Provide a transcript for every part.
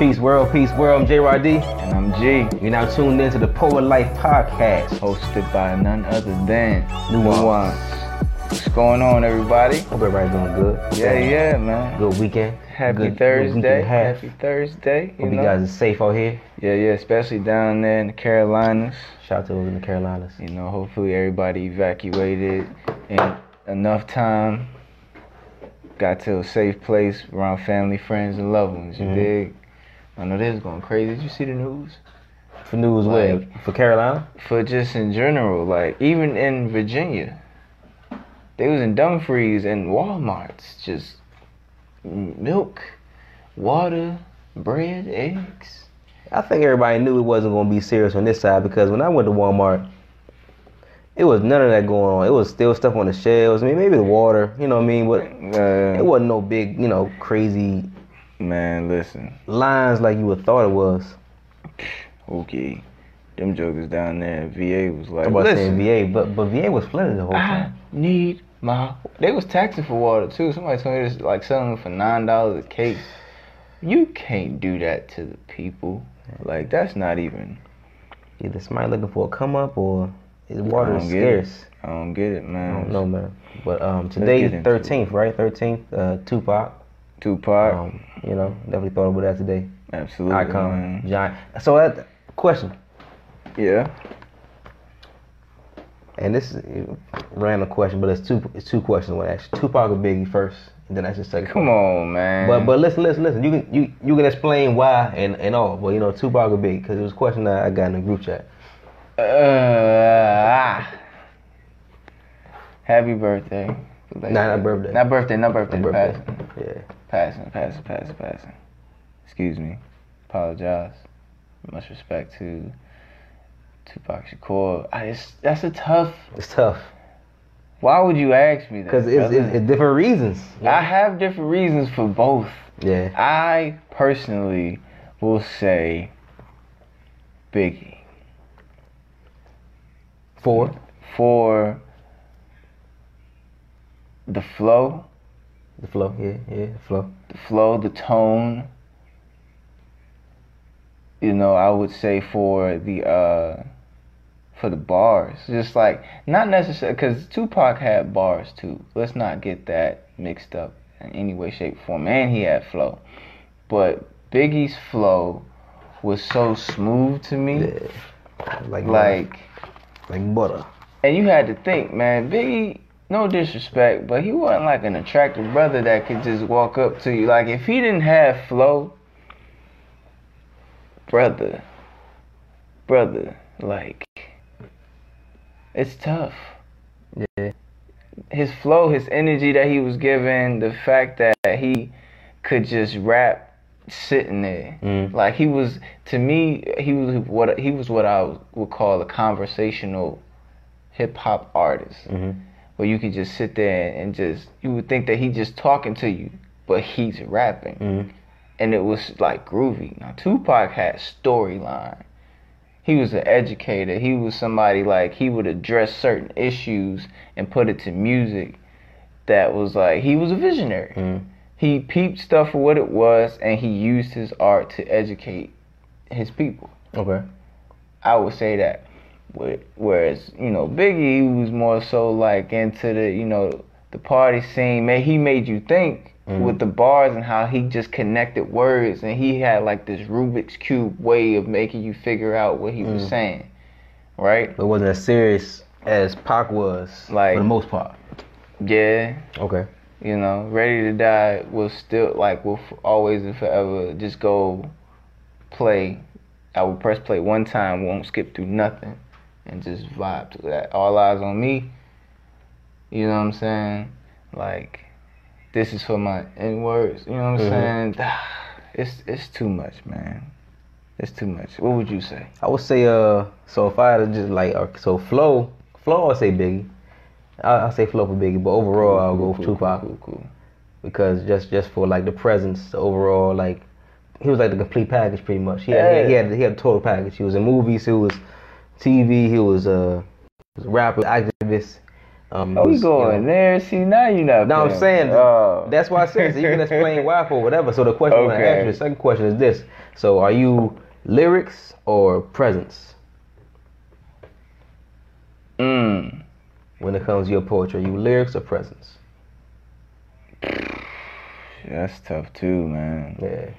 Peace world, peace world. I'm J Rod D. And I'm G, You're now tuned into the Poet Life Podcast. hosted by none other than Nuance. What's going on, everybody? Hope everybody's doing good. Yeah, yeah, man. Good weekend. Happy Good- good Thursday. week and a half. Happy Thursday. You Hope you guys are safe out here. Yeah, yeah, especially down there in the Carolinas. Shout out to those in the Carolinas. You know, hopefully everybody evacuated in enough time. Got to a safe place around family, friends, and loved ones. You Mhm. dig? I know this is going crazy. Did you see the news? For news? Like- For Carolina? for just in general, like even in Virginia, they was in Dumfries and Walmart's, just milk, water, bread, eggs. I think everybody knew it wasn't going to be serious on this side because when I went to Walmart, it was none of that going on. It was still stuff on the shelves. I mean, maybe the water, you know what I mean? But it Uh, wasn't no big, you know, crazy man, listen, lines like you would thought it was. okay, them jokers down there, VA was like, I'm about saying VA, but but VA was flooded the whole I time. need my. They was taxing for water too. Somebody told me this like selling for nine dollars a case. You can't do that to the people. Like that's not even. Either somebody looking for a come up or his water is get it. scarce. I don't get it, man. I don't know, man. But um, get today, thirteenth, right? Thirteenth, uh, Tupac. Tupac, Um, you know, definitely thought about that today. absolutely. Icon, man. giant. So that question, Yeah. and this is a random question, but it's two. It's two questions. One actually, Tupac or Biggie first, and then that's the second. Come on, man. But but listen listen listen. You can you you can explain why and and all. But you know, Tupac or Biggie, because it was a question that I got in the group chat. Uh, ah. Happy birthday. Nah, not birthday. Not birthday, not birthday. Not birthday. Passing. Yeah. Passing, passing, passing, passing. Excuse me. Apologize. Much respect to Tupac Shakur. Ah, I just, that's a tough. It's tough Why would you ask me that? because it's, it's, it's different reasons. I have different reasons for both. Yeah. I personally will say Biggie. Four. for the flow, The flow. Yeah. Yeah. The flow. the flow, the tone. You know, I would say for the uh for the bars, just like not necessarily because Tupac had bars too. Let's not get that mixed up in any way, shape, form. And he had flow, but Biggie's flow was so smooth to me, Yeah. Like like. like butter. And you had to think, man, Biggie, no disrespect, but he wasn't like an attractive brother that could just walk up to you. Like if he didn't have flow, brother, brother, like it's tough. Yeah. His flow, his energy that he was given, the fact that he could just rap sitting there. Mm. Like he was to me, he was what he was what I would call a conversational hip hop artist, hmm where you could just sit there and just you would think that he's just talking to you, but he's rapping, hmm and it was like groovy. Now Tupac had storyline. He was an educator. He was somebody like he would address certain issues and put it to music. That was like he was a visionary mm he peeped stuff for what it was and he used his art to educate his people. Okay. I would say that. Wh- Whereas, you know, Biggie was more so like into the, you know, the party scene. Man, he made you think Mhm. with the bars and how he just connected words and he had like this Rubik's Cube way of making you figure out what he was Mm. saying. Right? But wasn't as serious as Pac was Like- for the most part. Yeah. Okay. You know, Ready to Die will still like will f- always and forever just go play. I will press play one time, won't skip through nothing, and just vibe to that. All Eyez on Me. You know what I'm saying? Like, this is for my in words. You know what I'm Mhm. saying? It's it's too much, man. It's too much. What would you say? I would say uh. So if I had to just like uh, so flow, flow, I'll say Biggie. I I say flow for Biggie, but overall I'll go Cool, for cool, Tupac Cool, cool. because just just for like the presence, the overall like he was like the complete package pretty much. He had, he, Yeah. had he had the total package. He was in movies, he was TV, he was was a rapper, activist. Um, Oh, we was, you going know- there. See, now you're not. No, I'm saying Oh. that's why I said so you can explain why for whatever. So the question I'm gonna Okay. ask you, the second question is this: So are you lyrics or presence Mm. when it comes to your poetry? Are you lyrics or presence? That's tough too, man. Yeah.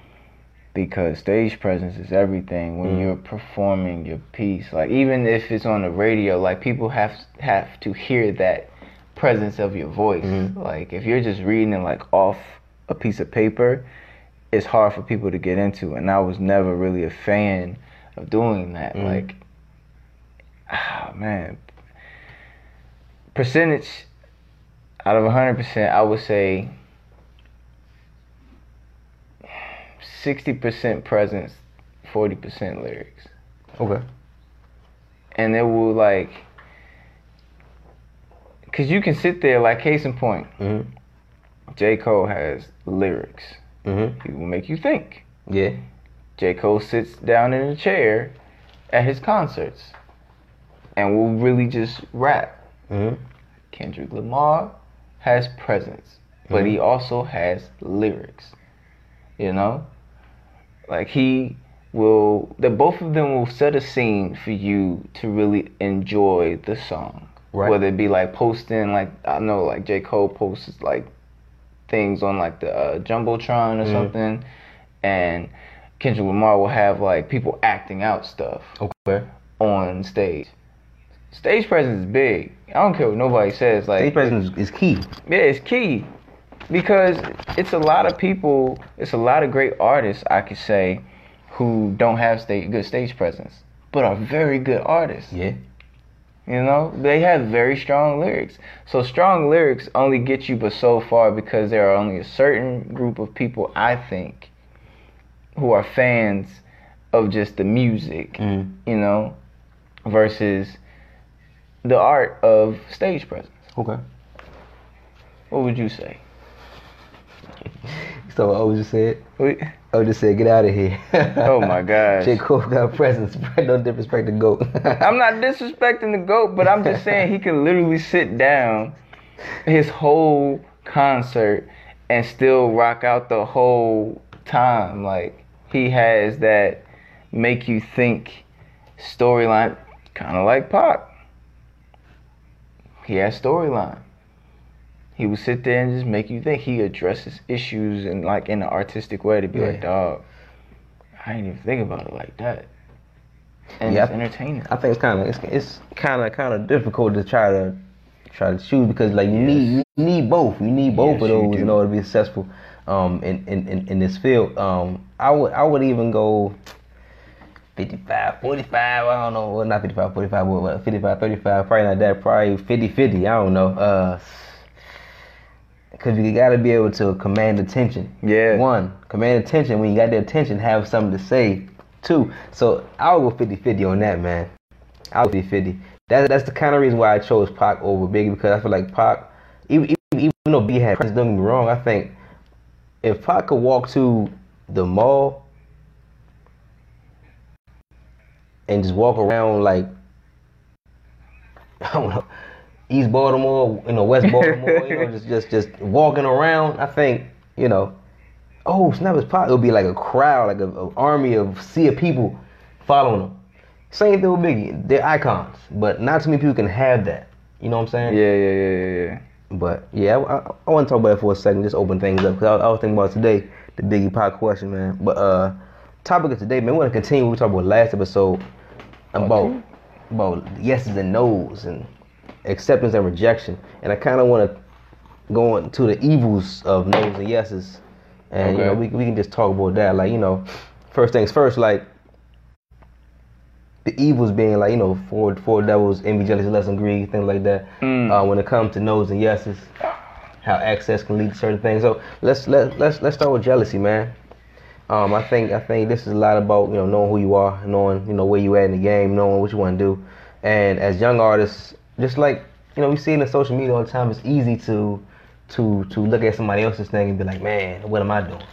Because stage presence is everything when Mm. you're performing your piece like even if it's on the radio like people have have to hear that presence of your voice Mhm. like if you're just reading it like off a piece of paper it's hard for people to get into and I was never really a fan of doing that Mhm. like ah man percentage out of 100% I would say 60% presence, 40% lyrics. Okay. And it will like, cause you can sit there like case in point. Mhm. J Cole has lyrics. Mhm. He will make you think. Yeah. J Cole sits down in a chair at his concerts, and will really just rap. Mhm. Kendrick Lamar has presence, but he also has lyrics. You know? Like he will that both of them will set a scene for you to really enjoy the song. Right. Whether it be like posting like I know like J. Cole posts like things on like the uh, Jumbotron or Mhm. something and Kendrick Lamar will have like people acting out stuff Okay. on stage. Stage presence is big. I don't care what nobody says. Like Stage presence is key. yeah, it's key because it's a lot of people. It's a lot of great artists I could say who don't have sta good stage presence, but are very good artists. Yeah. You know, they have very strong lyrics. So strong lyrics only get you but so far because there are only a certain group of people I think who are fans of just the music Mm. you know, versus the art of stage presence. Okay. What would you say? So I was just said. We- I just said, get out of here. Oh my gosh. J. Cole got presence. no disrespect to GOAT. I'm not disrespecting the GOAT, but I'm just saying he can literally sit down his whole concert and still rock out the whole time. Like, he has that make you think storyline, kind of like Pop. He has storyline. He would sit there and just make you think. He addresses issues and like in an artistic way to be like, Yeah. dog, I didn't even think about it like that. And Yeah. it's entertaining. I think it's kind of it's, it's kind of kind of difficult to try to try to choose because like you need you need both. You need both Yes, of those in order to be successful um in, in, in, in this field. Um I would I would even go 55, 45, I don't know, well not 55, 45, but what, 55, 35, probably not that, probably 50, 50, I don't know. Uh Cause you gotta be able to command attention. Yeah. One, command attention. When you got the attention, have something to say. Two, so I'll go 50-50 on that, man. I'll be 50-50. That's that's the kind of reason why I chose Pac over Biggie because I feel like Pac, even even, even though B had presence, don't get me wrong. I think if Pac could walk to the mall and just walk around like I don't know, East Baltimore, you know, West Baltimore, you know, just just just walking around. I think you know, oh snap, it's Pac. It'll be like a crowd, like a, a army of sea of people following him. Same thing with Biggie. They're icons, but not too many people can have that. You know what I'm saying? Yeah, yeah, yeah, yeah, yeah. But yeah, I, I, I want to talk about it for a second, just open things up. Cause I, I was thinking about today, the Biggie Pop question, man. But uh, topic of today, man, we want to continue what we talked about last episode about Okay. about yeses and nos and acceptance and rejection. And I kind of want to go into the evils of nos and yeses, and you know we we can just talk about that. Like you know, first things first, like the evils being like you know four four devils, envy, jealousy, lust, and greed, things like that. Mm. Uh, when it comes to no's and yeses, how access can lead to certain things. So let's let let's let's start with jealousy, man. Um, I think I think this is a lot about you know knowing who you are, knowing you know where you at in the game, knowing what you want to do, and as young artists, just like you know we see it in social media all the time, it's easy to to to look at somebody else's thing and be like, man, what am I doing?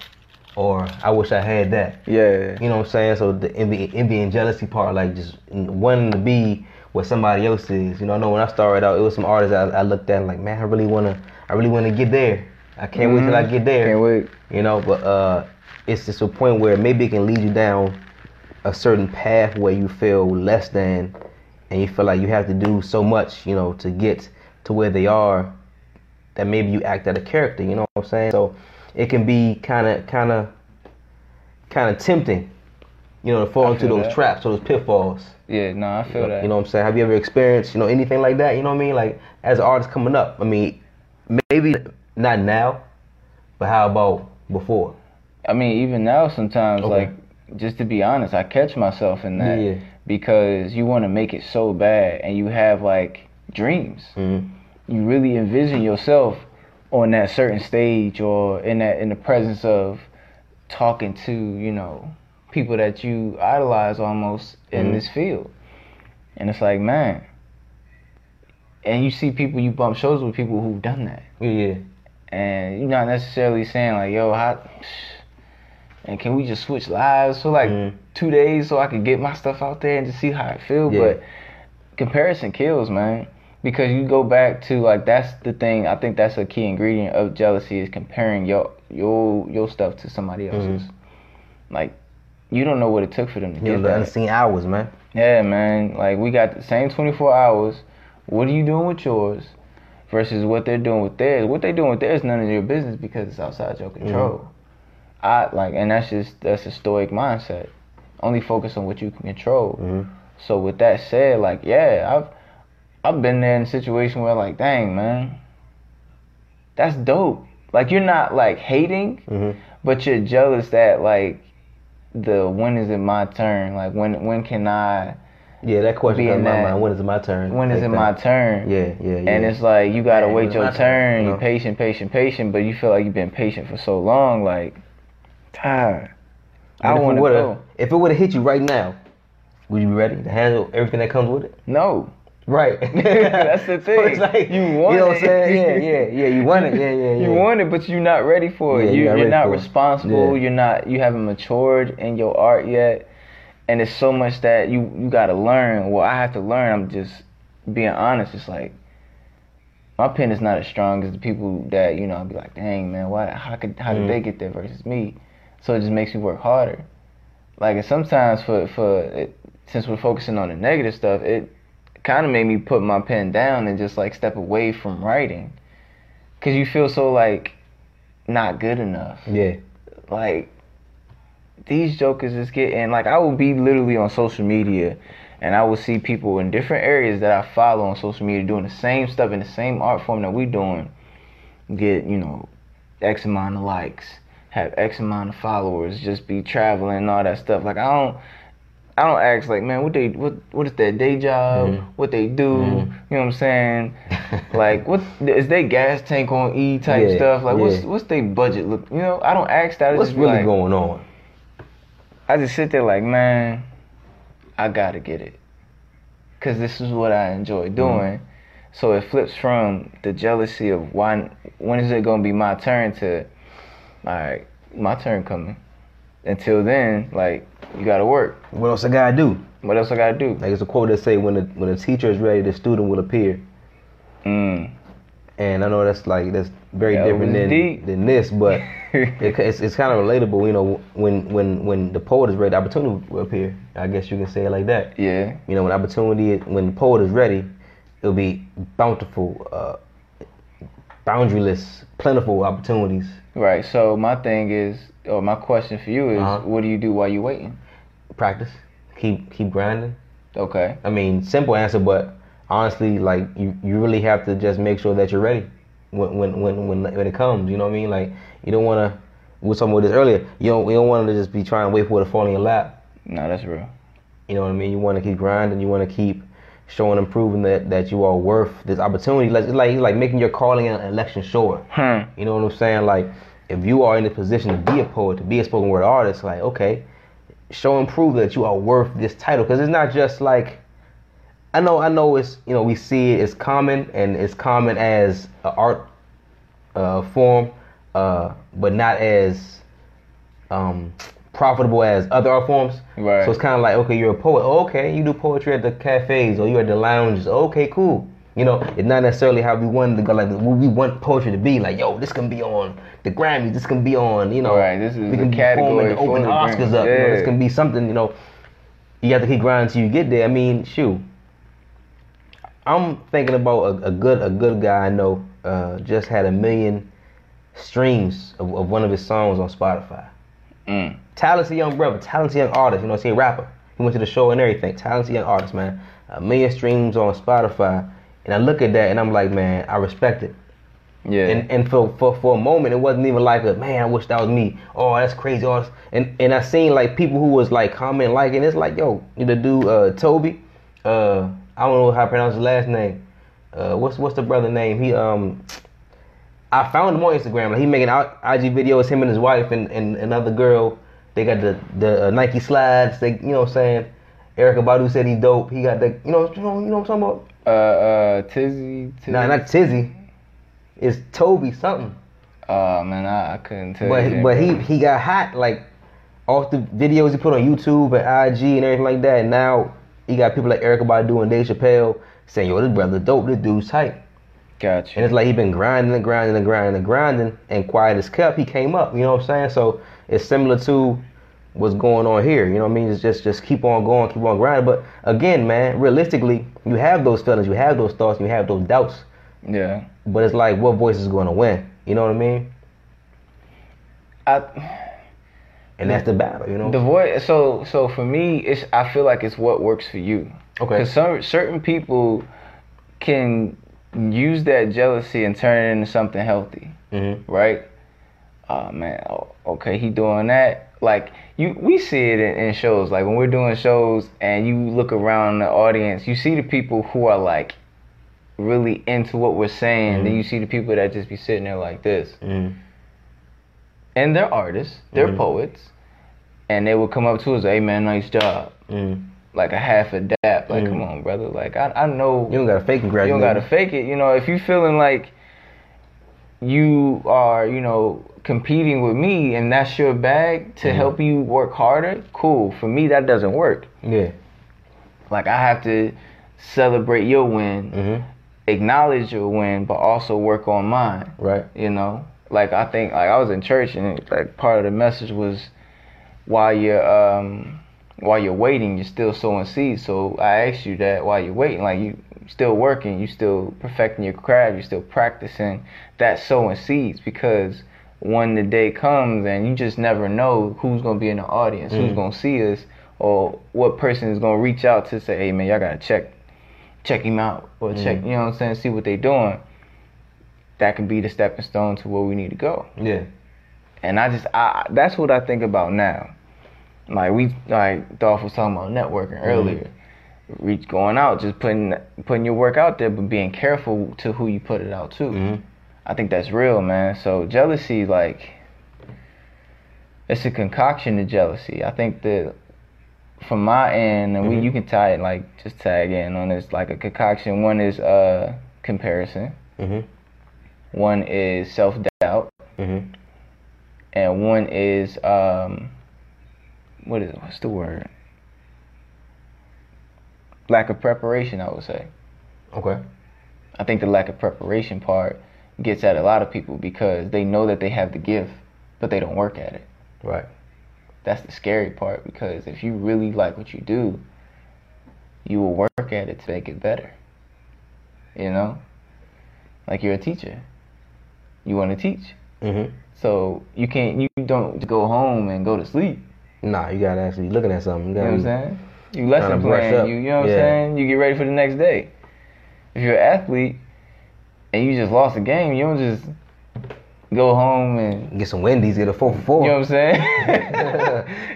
Or I wish I had that. Yeah, You know what I'm saying? So the envy, envy and jealousy part, like just wanting to be what somebody else is. You know, I know when I started out, it was some artists I, I looked at like, man, I really wanna, I really wanna get there. I can't wait till I get there. Can't wait. You know, but uh, it's just a point where maybe it can lead you down a certain path where you feel less than, and you feel like you have to do so much, you know, to get to where they are, that maybe you act out of character. You know what I'm saying? So it can be kind of, kind of, kind of tempting, you know, to fall into those that. traps, those pitfalls. Yeah, no, I feel that. You know what I'm saying? Have you ever experienced, you know, anything like that? You know what I mean? Like as an artist coming up, I mean, maybe not now, but how about before? I mean, even now, sometimes, Okay. like, just to be honest, I catch myself in that Yeah. Because you want to make it so bad, and you have like dreams. Mhm. You really envision yourself on that certain stage or in that in the presence of talking to you know people that you idolize almost in Mhm. this field, and it's like, man. And you see people, you bump shows with people who've done that Yeah, yeah. and you're not necessarily saying like, yo, how, and can we just switch lives for like Mhm. two days so I can get my stuff out there and just see how I feel? Yeah. But comparison kills, man, because you go back to like that's the thing. I think that's a key ingredient of jealousy is comparing your your your stuff to somebody else's. Like you don't know what it took for them to Mm-hmm. You get know, the that. unseen hours, man. Yeah, man. Like we got the same 24 hours. What are you doing with yours versus what they're doing with theirs? What they're doing with theirs is none of your business because it's outside your control. I like, and that's just that's a stoic mindset. Only focus on what you can control. Mhm. So with that said, like, yeah, I've I've been there in a situation where like, dang, man, that's dope. Like you're not like hating, Mhm. but you're jealous that like the when is it my turn? Like when when can I Yeah, that question comes my mind. When is it my turn? when is it my turn? Yeah, yeah, yeah. And it's like you gotta Yeah, wait your turn, turn. you You know? patient, patient, patient, but you feel like you've been patient for so long. Like, tired. I But if it want to go. If it would have hit you right now, would you be ready to handle everything that comes with it? No, Right. That's the So it's thing. like, You You want know what I'm it. saying? Yeah, yeah, yeah. You want it. Yeah, yeah, yeah. you want it, but you're not ready for it. Yeah, you, you're not you're not responsible. Yeah. You're not. You haven't matured in your art yet, and it's so much that you you gotta learn. Well, I have to learn. I'm just being honest. It's like my pen is not as strong as the people that you know. I'd be like, dang man, why? How could how did Mhm. they get there versus me? So it just makes me work harder. Like and sometimes for for it, since we're focusing on the negative stuff, it kind of made me put my pen down and just like step away from writing, cause you feel so like not good enough. Yeah. Like these jokers is getting like I will be literally on social media and I will see people in different areas that I follow on social media doing the same stuff in the same art form that we're doing get, you know, X amount of likes, have X amount of followers, just be traveling and all that stuff. Like I don't I don't ask like, man, what they what what is their day job? Mhm. What they do? Mhm. You know what I'm saying? like what is they gas tank on E type Yeah, stuff? Like what's yeah. what's their budget look? You know, I don't ask that. I What's really like- going on? I just sit there like, man, I gotta get it, cause this is what I enjoy doing. So it flips from the jealousy of why, when is it gonna be my turn to, all right, my turn coming. Until then, like you gotta work. What else I gotta do? What else I gotta do? Like it's a quote that say when the when the teacher is ready, the student will appear. Mm. And I know that's like that's very That different than deep. than this, but it, it's it's kind of relatable. You know, when when when the poet is ready, the opportunity will appear. I guess you can say it like that. yeah, You know, when opportunity, when the poet is ready, it'll be bountiful, uh, boundaryless, plentiful opportunities. right. So my thing is, or my question for you is, Uh-huh. what do you do while you waiting? Practice, keep keep grinding. Okay. I mean, simple answer, but honestly, like you, you really have to just make sure that you're ready when when when when, when it comes. You know what I mean? Like you don't want to. We were talking about this earlier. You don't you don't want to just be trying to wait for it to fall in your lap. No, that's real. You know what I mean? You want to keep grinding. You want to keep showing and proving that that you are worth this opportunity. Like it's like it's like making your calling an election sure. Hmm. You know what I'm saying? Like, if you are in the position to be a poet, to be a spoken word artist, like, okay, show and prove that you are worth this title. Because it's not just like, I know, I know it's, you know, we see it as common and it's common as an art uh, form, uh, but not as, um, profitable as other art forms. Right. So it's kind of like, okay, you're a poet. Oh, okay, you do poetry at the cafes or you're at the lounges. Okay, cool. You know, it's not necessarily how we wanted to go. Like what we want poetry to be. Like, yo, this can be on the Grammys. This can be on. You know, Right, this is we can category performing to open Oscars up. You know, this can be something. You know, you have to keep grinding till you get there. I mean, shoot. I'm thinking about a, a good a good guy I know uh, just had a million streams of, of one of his songs on Spotify. Mm. Talented young brother, talented young artist, you know what I'm saying, rapper. He went to the show and everything. Talented young artist, man. A million streams on Spotify. And I look at that and I'm like, man, I respect it. Yeah. And and for, for for a moment, it wasn't even like a man. I wish that was me. Oh, that's crazy. Oh, that's-" and and I seen like people who was like commenting, liking. It's like, yo, you the dude uh, Tobe. Uh, I don't know how to pronounce his last name. Uh, what's what's the brother name? He um, I found him on Instagram. Like he making IG videos. Him and his wife and, and another girl. They got the the uh, Nike slides. They you know what I'm saying. Erykah Badu said he dope. He got the you know you know you know what I'm talking about. uh, uh, Tizzy. Tizzy. Nah, not Tizzy. It's Tobe something. Oh man, I, I couldn't tell But you. but he he got hot like off the videos he put on YouTube and IG and everything like that. And now he got people like Erykah Badu and Dave Chappelle saying, "Yo, this brother dope. This dude's tight." Gotcha. And it's like he been grinding and grinding and grinding and grinding, and quiet as kept, he came up. You know what I'm saying? So it's similar to what's going on here. You know what I mean? It's just just keep on going, keep on grinding. But again, man, realistically, you have those feelings, you have those thoughts, you have those doubts. yeah. But it's like, what voice is going to win? You know what I mean? I And that's the battle. You know? the voice. So so for me, it's I feel like it's what works for you. Okay. Because some certain people can use that jealousy and turn it into something healthy, Mm-hmm. right? Oh man, oh, okay, he doing that. Like you, we see it in, in shows. Like when we're doing shows, and you look around the audience, you see the people who are like really into what we're saying. Then Mhm. you see the people that just be sitting there like this, Mm-hmm. and they're artists, they're Mhm. poets, and they will come up to us, "Hey man, nice job." Mm-hmm. Like a half a Like, Mhm. come on, brother. Like I, I know You don't got to fake it. you don't gotta fake it. You know, if you feeling like you are, you know, competing with me and that's your bag to Mhm. help you work harder, cool. For me, that doesn't work. Yeah. Like I have to celebrate your win, Mm-hmm. acknowledge your win, but also work on mine. Right. You know, like I think like I was in church and like part of the message was while you're um while you're waiting, you're still sowing seeds. So I asked you that while you're waiting, like you still working, you still perfecting your craft, you're still practicing that sowing seeds because when the day comes and you just never know who's gonna be in the audience, who's Mm. gonna see us, or what person is gonna reach out to say, hey man, y'all gotta check check him out or check, Mm. you know what I'm saying, see what they're doing. That can be the stepping stone to where we need to go. Yeah. And I just I that's what I think about now. Like we like Dolph was talking about networking earlier. Reach going out, just putting putting your work out there, but being careful to who you put it out to. Mm-hmm. I think that's real, man. So jealousy, like, it's a concoction of jealousy. I think that from my end, and we Mhm. you can tie it like just tag in on this like a concoction. One is uh comparison. Mm-hmm. One is self doubt, Mm-hmm. and one is um what is it? what's the word? Lack of preparation, I would say. Okay. I think the lack of preparation part gets at a lot of people because they know that they have the gift, but they don't work at it. Right. That's the scary part because if you really like what you do, you will work at it to make it better. You know? Like you're a teacher. You want to teach. Mm-hmm. So you can't you don't go home and go to sleep. Nah, you gotta actually be looking at something. You You know what I'm saying? You lesson plan, you you know what Yeah. I'm saying? You get ready for the next day. If you're an athlete and you just lost a game, you don't just go home and Get some Wendy's, get a four for four. you know what I'm saying?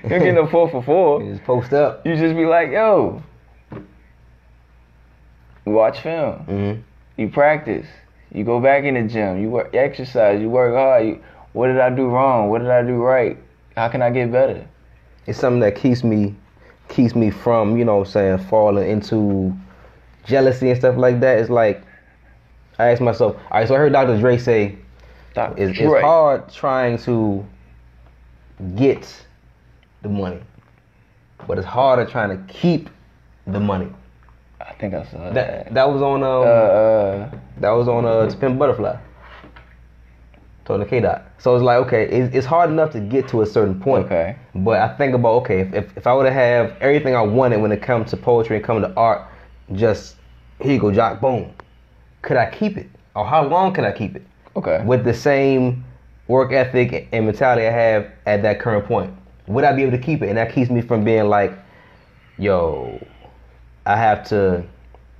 you don't get no four for four. You just post up. You just be like, yo, you watch film, Mm-hmm. you practice, you go back in the gym, you work, exercise, you work hard. You, what did I do wrong? What did I do right? How can I get better? It's something that keeps me keeps me from, you know what I'm saying, falling into jealousy and stuff like that. It's like I ask myself, all right, so I heard Dr. Dre say Dr. it's, Dre. it's hard trying to get the money, but it's harder trying to keep the money. I think I saw that. That that was on uh, um uh, that was on uh To Pimp Butterfly. K Dot. So it's like okay, it's, it's hard enough to get to a certain point. okay. But I think about okay, if, if, if I were to have everything I wanted when it comes to poetry and coming to art, just here you go, Jock, boom. Could I keep it? Or how long can I keep it? Okay. With the same work ethic and mentality I have at that current point. Would I be able to keep it? And that keeps me from being like, yo, I have to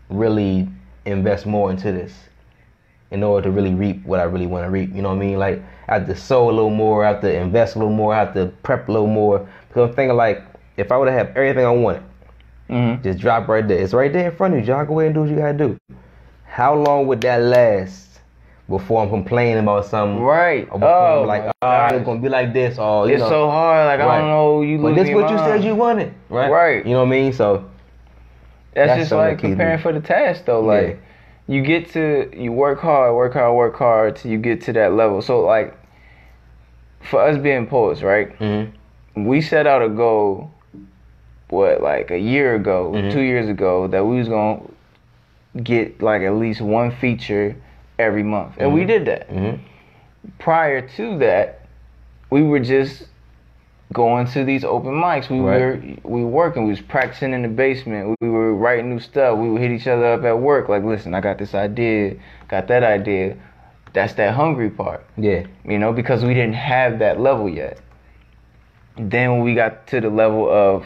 really invest more into this in order to really reap what I really want to reap. You know what I mean? Like I have to sow a little more, I have to invest a little more, I have to prep a little more. Because I'm thinking like if I would have had everything I wanted, Mm-hmm. just drop right there. It's right there in front of you. Jog away and do what you gotta do. How long would that last before I'm complaining about something? Right. Or Oh, I'm like, oh, it's gonna be like this, or you It's know. so hard. Like I don't know. You but this what you mind. said you wanted, right? Right. You know what I mean? So That's, That's just like preparing for the task though. Like Yeah. You get to you work hard, work hard, work hard till you get to that level. So like for us being poets, right? mhm. We set out a goal what like a year ago, Mhm. two years ago that we was gonna get like at least one feature every month. And we Mhm. did that. Mhm. Prior to that, we were just going to these open mics. We Right. were we were working. We was practicing in the basement. We were writing new stuff. We would hit each other up at work. Like, listen, I got this idea. Got that idea. That's that hungry part, yeah, you know, because we didn't have that level yet. Then when we got to the level of,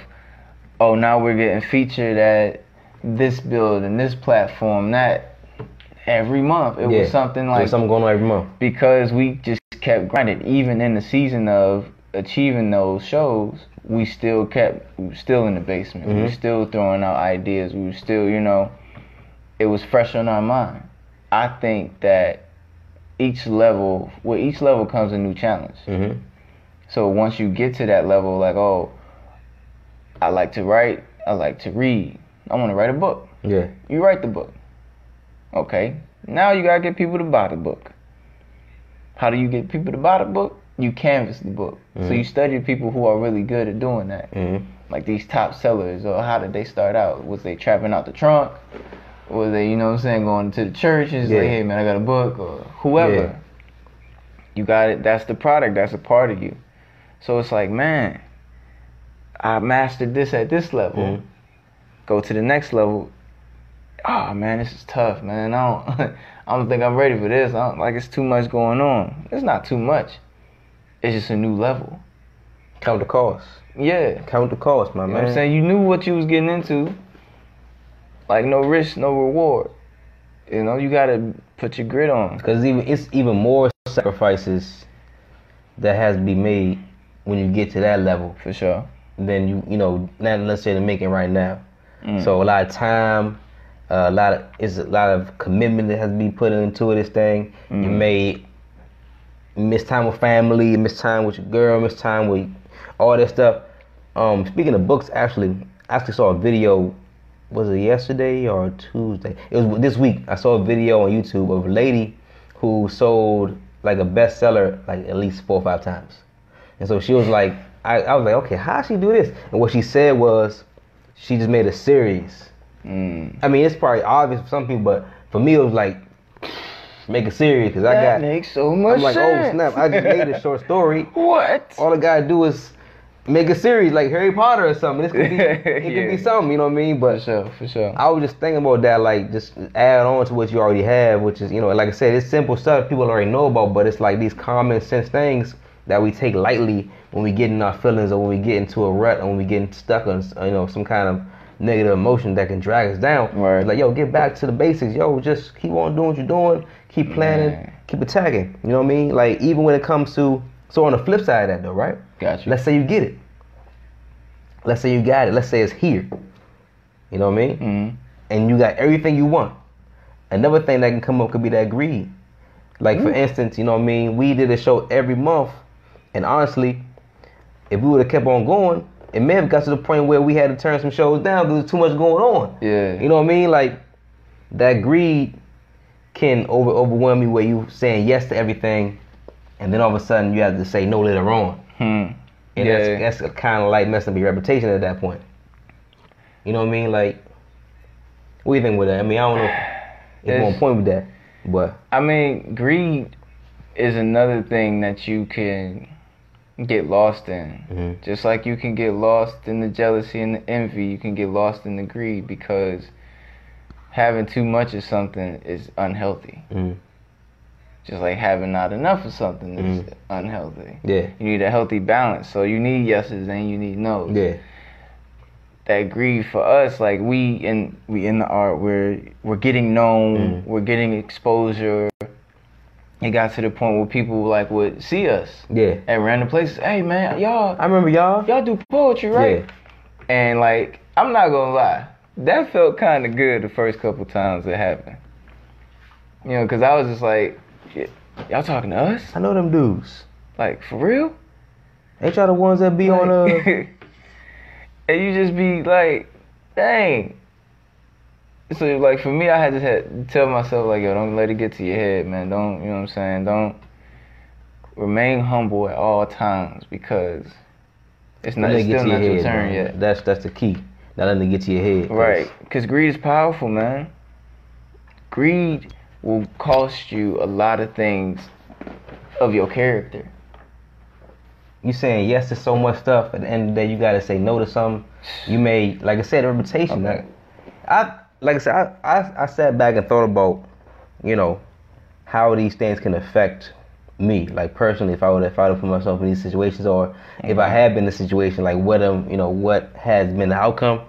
oh, now we're getting featured at this building, this platform, that every month. It yeah. was something So like something going on every month. because we just kept grinding. Even in the season of achieving those shows, we still kept we were still in the basement. We were Mhm. still throwing out ideas. We were still, you know, it was fresh on our mind. I think that each level, with each level comes a new challenge. hmm So once you get to that level, like, oh, I like to write, I like to read, I want to write a book. Yeah, You write the book. Okay. Now you gotta get people to buy the book. How do you get people to buy the book? You canvas the book. So Mhm. you study people who are really good at doing that. hmm Like these top sellers, or how did they start out? Was they trapping out the trunk? Was they, you know what I'm saying, going to the church and just like, hey man, I got a book, or whoever. Yeah. You got it. That's the product. That's a part of you. So it's like, man, I mastered this at this level Mhm. go to the next level. Oh man, this is tough, man. I don't, I don't think I'm ready for this. I don't, like it's too much going on. It's not too much. It's just a new level. count the cost. Yeah, Count the cost, my you know man. what I'm saying. You knew what you was getting into. Like no risk, no reward. You know, you gotta put your grit on. Because even it's even more sacrifices that has to be made when you get to that level For sure. than you you know not necessarily making right now. Mm. So a lot of time, uh, a lot of it's a lot of commitment that has to be put into this thing. You Mhm. Miss time with family, miss time with your girl, miss time with all that stuff. Um, speaking of books, actually, I actually saw a video. Was it yesterday or Tuesday? It was this week. I saw a video on YouTube of a lady who sold like a bestseller like at least four or five times. And so she was like, I, I was like, okay, how she do this? And what she said was, she just made a series. Mm. I mean, it's probably obvious for some people, but for me, it was like, make a series because I got. makes so much I'm like, oh, sense. oh snap! I just made a short story. What? All I gotta do is make a series like Harry Potter or something. This could be, it could be something. You know what I mean? But For sure, for sure. I was just thinking about that, like just add on to what you already have, which is, you know, like I said, it's simple stuff people already know about, but it's like these common sense things that we take lightly when we get in our feelings or when we get into a rut or when we get stuck on, you know, some kind of negative emotion that can drag us down. Right. It's like, yo, get back to the basics. Yo, just keep on doing what you're doing. Keep planning. Man. Keep attacking. You know what I mean? Like even when it comes to, so on the flip side of that though, right? Got you. Let's say you get it. Let's say you got it. Let's say it's here. You know what I mean? Mm. and you got everything you want. Another thing that can come up could be that greed. Like for instance, you know what I mean, we did a show every month, and honestly, if we would have kept on going, it may have got to the point where we had to turn some shows down because there's too much going on. Yeah. You know what I mean? Like that greed can over overwhelm you where you saying yes to everything, and then all of a sudden you have to say no later on. Hmm. and Yeah. that's that's kind of like messing up your reputation at that point. You know what I mean? Like, what do you think with that? I mean, I don't know if, if you're on point with that, but I mean, greed is another thing that you can get lost in. Mhm. Just like you can get lost in the jealousy and the envy, you can get lost in the greed because having too much of something is unhealthy. Mhm. Just like having not enough of something is unhealthy. yeah, You need a healthy balance. So you need yeses and you need nos. yeah, That greed for us, like we in we in the art, we're we're getting known, Mhm. we're getting exposure. It got to the point where people like would see us yeah. at random places. Hey man, y'all I remember y'all. y'all do poetry, right? Yeah. And like, I'm not gonna lie, that felt kind of good the first couple times it happened. You know, cause I was just like, "Y- y'all talking to us? I know them dudes. Like for real? Ain't y'all the ones that be on uh? And you just be like, dang. So like for me, I had to had to tell myself like, yo, don't let it get to your head, man. Don't you know what I'm saying? Don't remain humble at all times because it's not it's still not your your head, turn yet. That's that's the key. Not letting it get to your head. 'cause Right, because greed is powerful, man. Greed will cost you a lot of things of your character. You saying yes to so much stuff. At the end of the day, you gotta say no to something. You made, like I said, a reputation. Okay. Like, I like I said, I, I I sat back and thought about, you know, how these things can affect me, like personally, if I would if I would put myself in these situations, or if I had been in a situation, like what um, you know, what has been the outcome.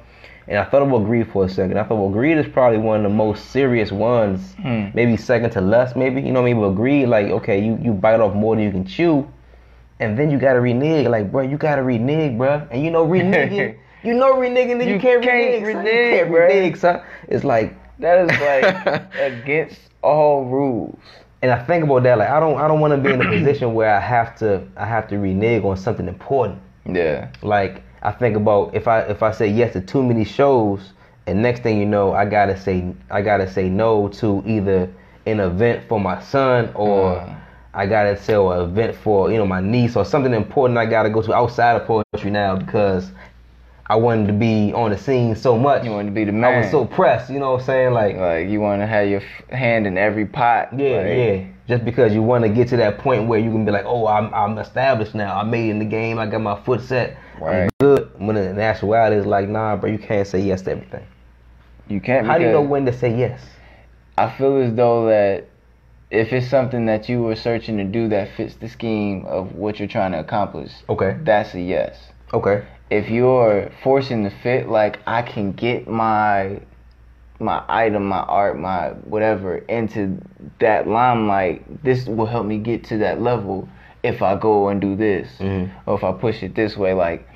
And I thought about greed for a second. I thought, well, greed is probably one of the most serious ones, Hmm. maybe second to lust, maybe. You know what I mean? But greed, like, okay, you, you bite off more than you can chew, and then you gotta renege. Like, bro, you gotta renege, bro. And you know reneging, you know reneging, then you, You can't, can't renege. son. renege, you can't bruh. renege, son. It's like, That is like against all rules. And I think about that. Like, I don't, I don't want to be in a position where I have to, I have to renege on something important. Yeah. Like, I think about if I, if I say yes to too many shows, and next thing you know, I gotta say, I gotta say no to either an event for my son or. Uh, I gotta sell an event for you know my niece or something important I gotta go to outside of poetry now because I wanted to be on the scene so much. you wanted to be the man. I was so pressed, you know what I'm saying? Like, like you want to have your f- hand in every pot. yeah, like, yeah. Just because you want to get to that point where you can be like, oh, I'm I'm established now. I made it in the game. I got my foot set. Right. I'm good. When in actuality, it's like, nah, bro, you can't say yes to everything. You can't. How do you know when to say yes? I feel as though that if it's something that you were searching to do that fits the scheme of what you're trying to accomplish, Okay. that's a yes. Okay. If you're forcing the fit, like I can get my my item, my art, my whatever into that limelight, this will help me get to that level if I go and do this. Mhm. Or if I push it this way, like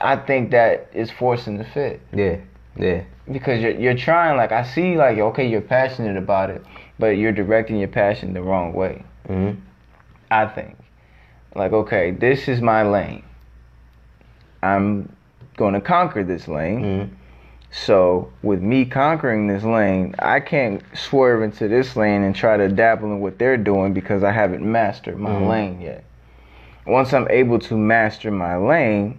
I think that is forcing the fit. Yeah. Yeah. Because you're you're trying like I see like okay you're passionate about it, but you're directing your passion the wrong way. hmm I think. Like, okay, this is my lane. I'm going to conquer this lane. hmm So, with me conquering this lane, I can't swerve into this lane and try to dabble in what they're doing because I haven't mastered my Mhm. lane yet. Once I'm able to master my lane,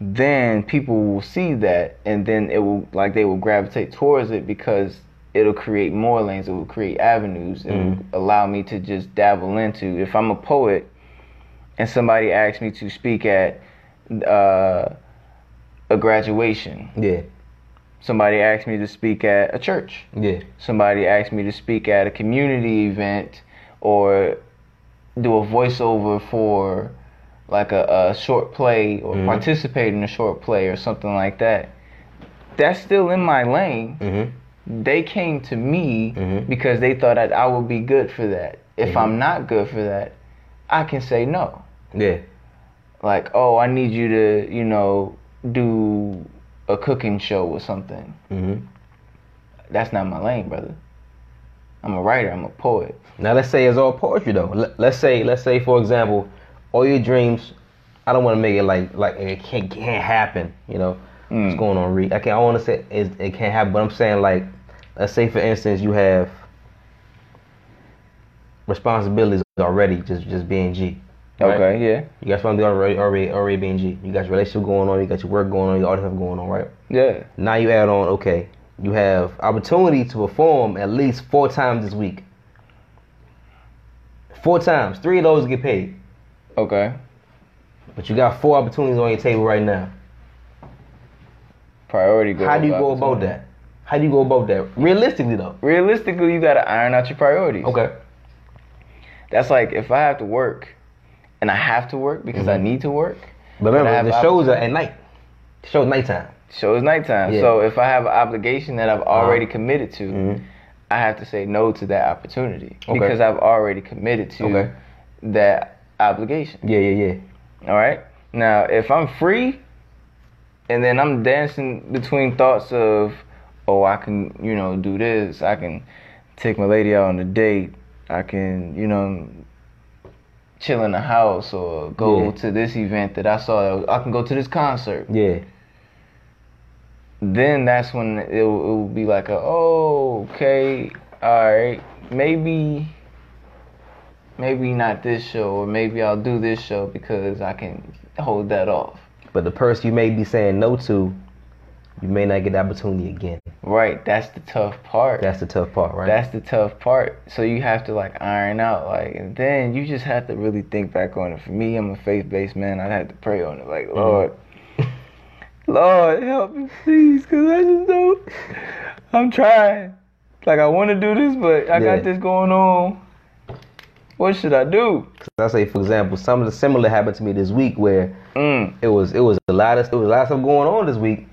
then people will see that and then it will like they will gravitate towards it because it'll create more lanes, it will create avenues, it will Mhm. allow me to just dabble into. If I'm a poet and somebody asks me to speak at uh, a graduation, Yeah. somebody asked me to speak at a church, Yeah. somebody asked me to speak at a community event or do a voiceover for like a, a short play or Mhm. participate in a short play or something like that. That's still in my lane. hmm They came to me Mhm. because they thought that I would be good for that. If Mhm. I'm not good for that, I can say no. Yeah. Like, oh, I need you to, you know, do a cooking show or something. hmm That's not my lane, brother. I'm a writer. I'm a poet. Now let's say it's all poetry though. Let- Let's say let's say for example, all your dreams. I don't want to make it like like it can't can't happen. You know what's Mm. going on? Reed? I can't. I want to say it, it can't happen, but I'm saying like let's say for instance you have responsibilities already just just being G. Right? Okay, yeah. You got family already, already, already being G. You got your relationship going on. You got your work going on. You got all this stuff going on, right? Yeah. Now you add on, okay, you have opportunity to perform at least four times this week. Four times. Three of those get paid. Okay. But you got four opportunities on your table right now. Priority. How do you go about that? How do you go about that? Realistically though. Realistically, you gotta iron out your priorities. Okay. That's like if I have to work, and I have to work because I Mhm. need to work. But I remember, the shows are at night. The show's nighttime. So it's nighttime. Yeah. So if I have an obligation that I've already Uh-huh. committed to, Mhm. I have to say no to that opportunity Okay. because I've already committed to Okay. that obligation. Yeah, yeah, yeah. All right. Now, if I'm free, and then I'm dancing between thoughts of, oh, I can, you know, do this. I can take my lady out on a date. I can, you know, chill in the house or go Yeah. to this event that I saw. I can go to this concert. Yeah. Then that's when it will, it will be like, a, oh, okay, all right, maybe. Maybe not this show, or maybe I'll do this show because I can hold that off. But the person you may be saying no to, you may not get the opportunity again. Right, that's the tough part. That's the tough part, right? That's the tough part. So you have to like iron out, like, and then you just have to really think back on it. For me, I'm a faith-based man. I had to pray on it, like, Mm-hmm. Lord, Lord, help me, please, cause I just don't. I'm trying. Like I want to do this, but I Yeah. got this going on. What should I do? I say, for example, some of the similar happened to me this week where Mm. it was it was a lot of it was a lot of stuff going on this week.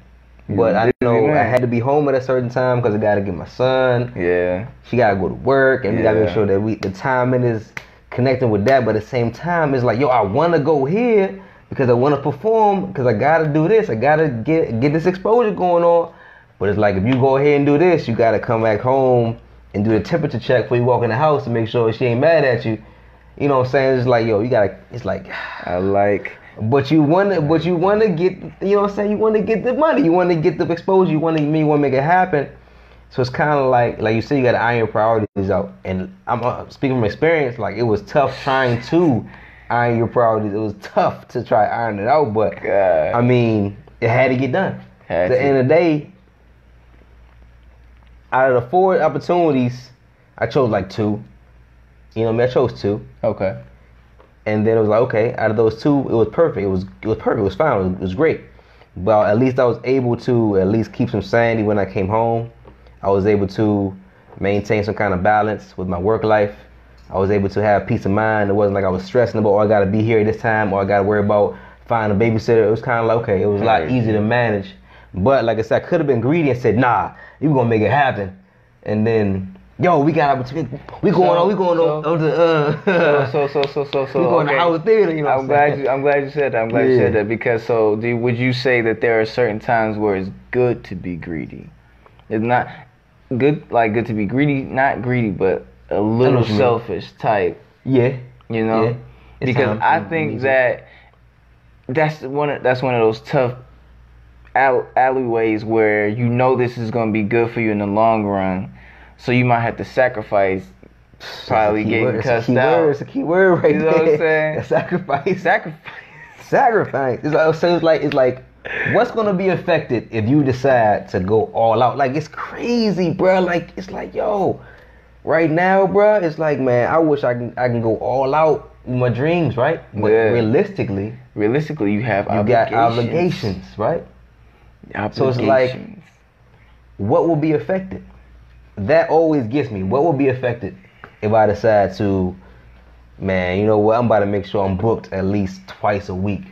But I know I had to be home at a certain time because I got to get my son. Yeah. She got to go to work, and we got to make sure that we the timing is connecting with that. But at the same time, it's like, yo, I want to go here because I want to perform because I got to do this. I got to get get this exposure going on. But it's like if you go ahead and do this, you got to come back home and do the temperature check before you walk in the house to make sure she ain't mad at you. You know what I'm saying? It's like, yo, you gotta. It's like, I like. But you wanna, but you wanna get, you know what I'm saying? You wanna get the money. You wanna get the exposure. You wanna, you wanna make it happen. So it's kind of like, like you said, you gotta iron your priorities out. And I'm uh, speaking from experience. Like it was tough trying to iron your priorities. It was tough to try iron it out, but God. I mean, it had to get done. Had At the end of the day, out of the four opportunities, I chose like two. You know, I mean, I chose two. Okay. And then it was like okay out of those two it was perfect. It was it was perfect. It was fine. It was, it was great. But at least i was able to at least keep some sanity when i came home. I was able to maintain some kind of balance with my work life. I was able to have peace of mind. It wasn't like i was stressing about oh i gotta be here this time or i gotta worry about finding a babysitter. It was kind of like okay it was a lot easier to manage. But like i said i could have been greedy and said nah you gonna make it happen. And then yo we got opportunity we going So- on we going so- on, the uh So so so so so. we going okay. to our theater you know I'm I'm glad saying? you. I'm glad you said that. I'm glad you said that because so do, would you say that there are certain times where it's good to be greedy? It's not good like good to be greedy, not greedy, but a little you mean. selfish type. Yeah. You know, Yeah. Because I think that that's one. Of, that's one of those tough alleyways where you know this is going to be good for you in the long run, so you might have to sacrifice. Probably It's a getting word. A cussed key out. Word. It's a key word right You know what I'm there. saying? Sacrifice. Sacrifice. Sacrifice. It's like, so it's like it's like what's gonna be affected if you decide to go all out? Like it's crazy, bro. Like it's like yo, right now, bro. It's like man, I wish I can I can go all out with my dreams, right? But Yeah. realistically, Realistically, you have you obligations. got obligations, right? So it's like- what will be affected? That always gets me. What will be affected if I decide to, man, you know what? I'm about to make sure I'm booked at least twice a week.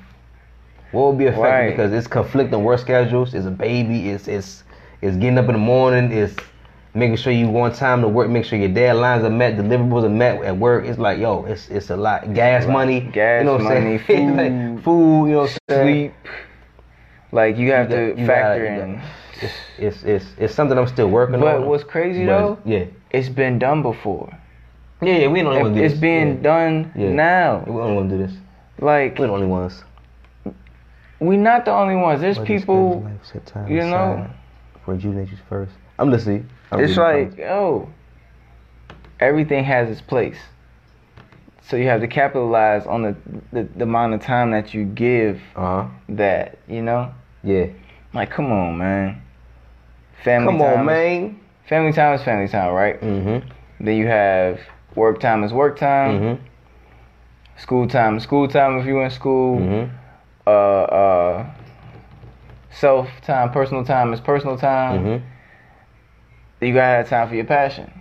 What will be affected Right. because it's conflicting work schedules. It's a baby. It's it's it's getting up in the morning. It's making sure you want time to work. Make sure your deadlines are met. Deliverables are met at work. It's like yo, it's it's a lot. Gas money. Gas you know what I'm money, saying? It's like food. You know what I'm saying? sleep. Like you have You to got- you factor gotta- in. It's, it's it's it's something I'm still working But on. But what's crazy But though, yeah, it's been done before. yeah, yeah. We don't want to do It's this. being yeah. done Yeah. now. We don't want to do this. Like We're the only ones. we're not the only ones. There's Whether it's people. life, time you know- For rejuvenate first. I'm listening. I'm It's like oh, everything has its place. So you have to capitalize on the, the, the amount of time that you give Uh huh. that, you know? Yeah. Like, come on, man. Family Come time on, is- man. Family time is family time, right? Mm-hmm. Then you have work time is work time. Mm-hmm. School time is school time if you're in school. Mm-hmm. Uh, uh, self time, personal time is personal time. Mm-hmm. You gotta have time for your passion.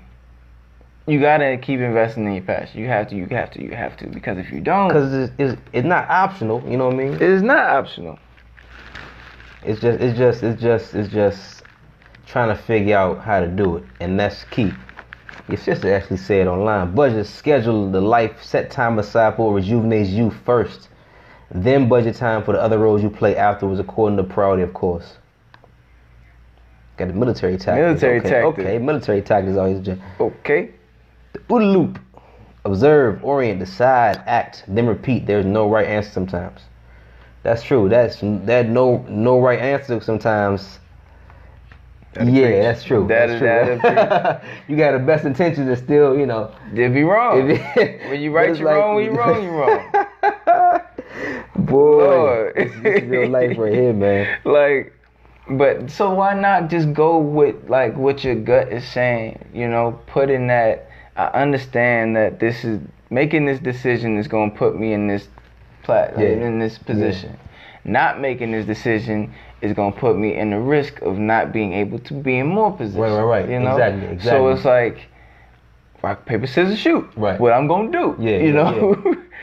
You gotta keep investing in your passion. You have to. You have to. You have to. Because if you don't, Because it's, it's it's not optional. You know what I mean? it is not optional. It's just it's just it's just it's just trying to figure out how to do it, and that's key. Your sister actually said online, budget schedule the life set time aside for rejuvenates you first, then budget time for the other roles you play afterwards, according to priority, of course. Got the military tactics. Military okay, tactics. Okay, military tactics always Okay. OODA loop. Observe, orient, decide, act, then repeat. There's no right answer sometimes. That's true. That's that no no right answer sometimes. That'll yeah, preach. that's true. That's true. you got the best intentions and still, you know. They'll be wrong. it- when you right, you're wrong. When you wrong, you wrong. Boy, Lord. this, this is real life right here, man. like but so why not just go with like what your gut is saying you know put in that i understand that this is making this decision is going to put me in this plat Yeah. in this position not making this decision is going to put me in the risk of not being able to be in more position Right, right, right. you know Exactly, exactly. so it's like rock paper scissors shoot Right. what i'm going to do Yeah, you know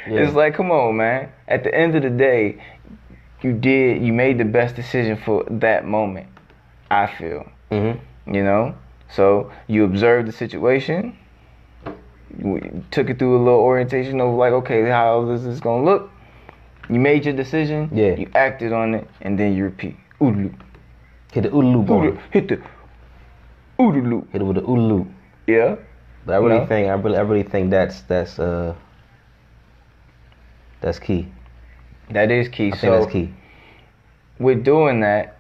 yeah. it's like come on man at the end of the day you did you made the best decision for that moment i feel Mm-hmm. you know so you observe the situation took it through a little orientation of like okay how is this gonna look? You made your decision Yeah. you acted on it and then you repeat. OODA loop Hit the OODA loop hit the OODA loop Hit it with the OODA loop. yeah. But I really think I really I really think that's that's uh that's key. that is key. I think so that's key. with doing that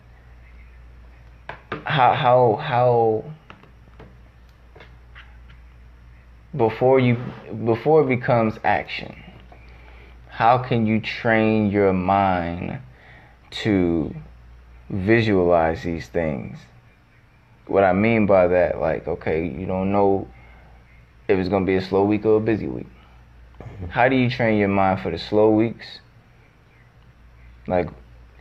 how how how before you before it becomes action how can you train your mind to visualize these things? What i mean by that like okay you don't know if it's going to be a slow week or a busy week. Mm-hmm. How do you train your mind for the slow weeks? Like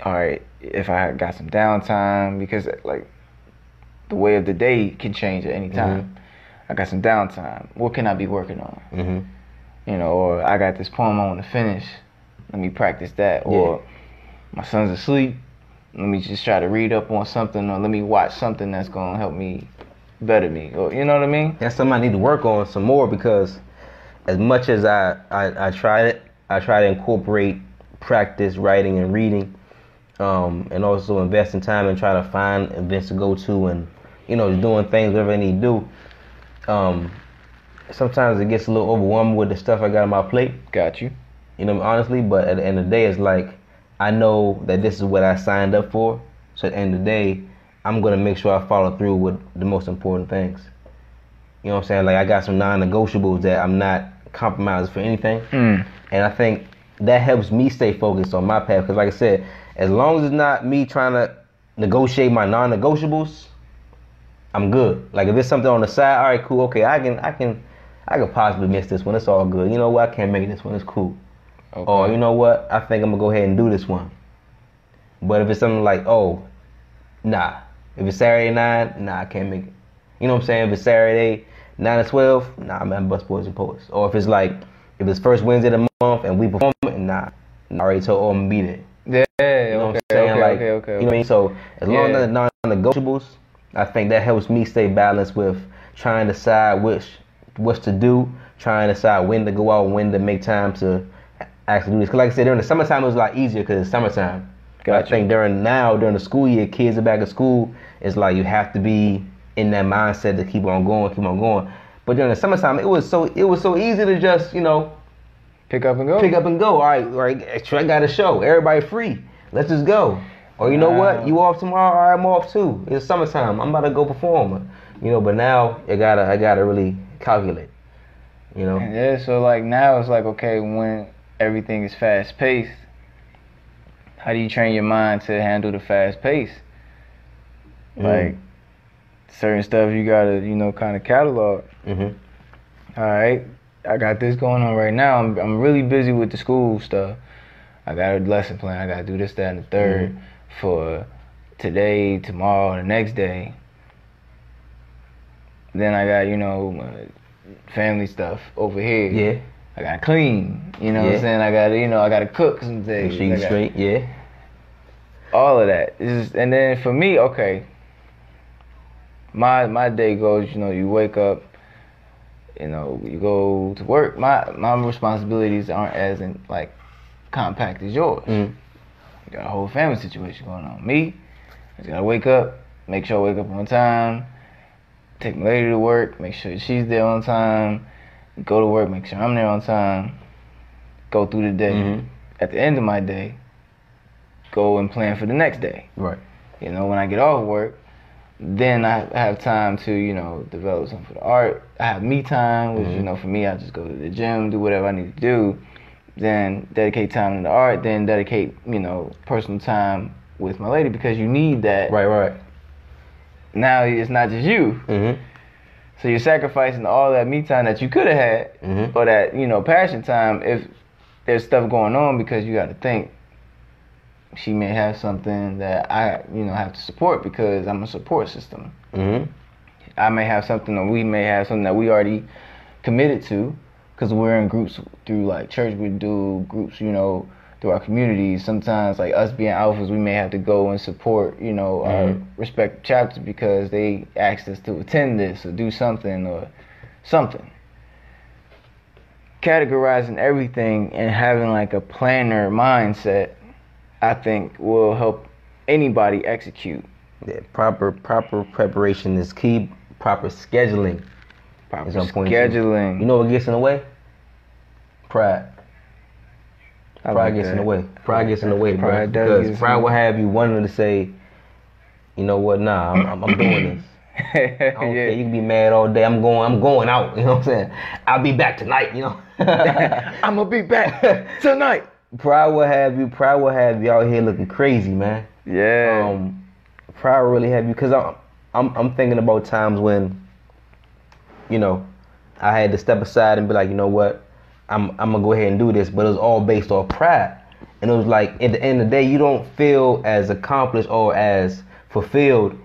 all right, if I got some downtime, because like the way of the day can change at any mm-hmm. time. I got some downtime. What can I be working on? Mm-hmm. You know, or I got this poem I want to finish. Let me practice that. Or my son's asleep. Let me just try to read up on something, or let me watch something that's gonna help me better me. Or you know what I mean? That's something I need to work on some more because as much as I, I, I try it, I try to incorporate practice writing and reading, um, and also invest in time and try to find events to go to and you know just doing things whatever I need to do. Um, sometimes it gets a little overwhelming with the stuff I got on my plate. Got you. You know, honestly, but at the end of the day, it's like I know that this is what I signed up for. So at the end of the day, I'm gonna make sure I follow through with the most important things. You know what I'm saying? Like I got some non-negotiables that I'm not compromising for anything, Mm. and I think that helps me stay focused on my path. Because like I said, as long as it's not me trying to negotiate my non-negotiables, I'm good. Like if there's something on the side, all right, cool, okay, I can, I can, I could possibly miss this one. It's all good. You know what? I can't make this one. It's cool. Okay. Or you know what? I think I'm gonna go ahead and do this one. But if it's something like, oh, nah. If it's Saturday night, nah, I can't make it. You know what I'm saying? If it's Saturday nine to twelve, nah, man, Busboys and Poets. Or if it's like, if it's first Wednesday of the month and we perform it, nah, I already told all I'm gonna be there. yeah. You know okay. what I'm saying? okay, like, okay. Okay. you know what I mean? So as long Yeah. as it's non-negotiables, I think that helps me stay balanced with trying to decide which what's to do, trying to decide when to go out, when to make time to actually do this. Cause like I said, during the summertime it was a lot easier because it's summertime. But I think during now during the school year, kids are back at school. It's like you have to be in that mindset to keep on going, keep on going. But during the summertime, it was so it was so easy to just you know Pick up and go. pick up and go. All right, all right. I got a show. Everybody free. Let's just go. Or you know Wow. what? You off tomorrow? I'm off too. It's summertime. I'm about to go perform. You know, but now I gotta I gotta really calculate. You know. Yeah, so like now it's like okay, when everything is fast paced, how do you train your mind to handle the fast pace? Mm. Like certain stuff you gotta, you know, kind of catalog. Mhm. All right, I got this going on right now. I'm I'm really busy with the school stuff. I got a lesson plan. I gotta do this, that, and the 3rd Mm-hmm. For today, tomorrow, the next day. Then I got you know my family stuff over here. Yeah. I gotta clean. You know what I'm saying? I gotta you know I gotta cook some Make things. sure you I gotta- straight. Yeah. all of that. Just- and then for me, okay, my my day goes. You know, you wake up. You know, you go to work. My my responsibilities aren't as in, like compact as yours. Mm. You got a whole family situation going on. Me, I just gotta wake up, make sure I wake up on time, take my lady to work, make sure she's there on time, go to work, make sure I'm there on time, go through the day. Mhm. At the end of my day, go and plan for the next day. Right. You know, when I get off work, then I have time to, you know, develop something for the art. I have me time, which, you Mhm. know, for me, I just go to the gym, do whatever I need to do. Then dedicate time to the art. Then dedicate, you know, personal time with my lady because you need that. Right. Right. Now it's not just you. Mhm. So you're sacrificing all that me time that you could have had Mhm. or that, you know, passion time if there's stuff going on because you got to think she may have something that I, you know, have to support because I'm a support system. Mhm. I may have something or we may have something that we already committed to because we're in groups through like church we do groups you know through our communities sometimes like us being alphas we may have to go and support you know our Mhm. respective chapters because they asked us to attend this or do something or something categorizing everything and having like a planner mindset i think will help anybody execute Yeah. Proper proper preparation is key. Proper scheduling. proper Is on point too. scheduling You know what gets in the way? Pride. I Pride like gets in the way. Pride gets in the way, bro. Pride get Because pride will have you wanting to say, you know what? Nah, I'm, I'm, doing this. I don't care. You can be mad all day. I'm going. I'm going out. You know what I'm saying? I'll be back tonight. You know. I'm gonna be back tonight. pride will have you. Pride will have you out here looking crazy, man. Yeah. Um, pride really have you because I'm, I'm I'm thinking about times when, you know, I had to step aside and be like, you know what, I'm I'm gonna go ahead and do this, but it was all based off pride, and it was like at the end of the day, you don't feel as accomplished or as fulfilled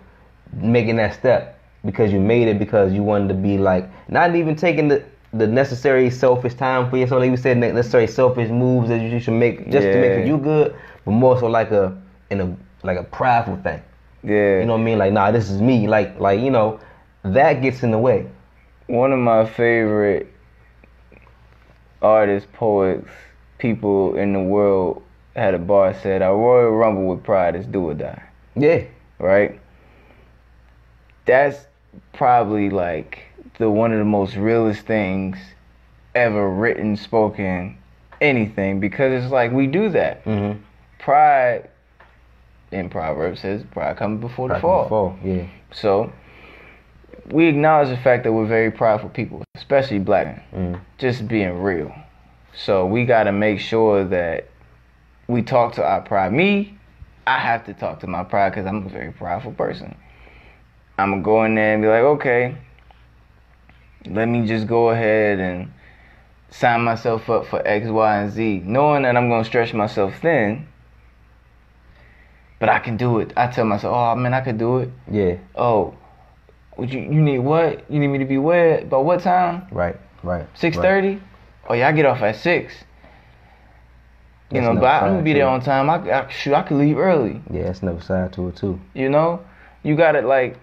making that step because you made it because you wanted to be like not even taking the the necessary selfish time for yourself. Like we said, necessary selfish moves that you should make just to make you good, but more so like a in a like a prideful thing. yeah. You know what I mean? Like, nah, this is me. Like, like you know, that gets in the way. One of my favorite artists, poets, people in the world had a bar said, "Our Royal Rumble with pride is do or die." Yeah. Right? That's probably like the one of the most realest things ever written, spoken, anything because it's like we do that. Mm-hmm. Pride in Proverbs says pride comes before the fall. Fall. Yeah. So we acknowledge the fact that we're very prideful people, especially black. Mm. Just being real. So we got to make sure that we talk to our pride. Me, I have to talk to my pride because I'm a very prideful person. I'm gonna go in there and be like, okay, let me just go ahead and sign myself up for X, Y, and Z, knowing that I'm gonna stretch myself thin. But I can do it. I tell myself, oh man, I could do it Yeah. oh, would you you need what? You need me to be where? By what time? Right. Right. Six thirty. right. Oh yeah, I get off at six. You That's know, but I'm gonna be there on time. I, I shoot, I could leave early. Yeah, that's another side to it too. You know, you got it like.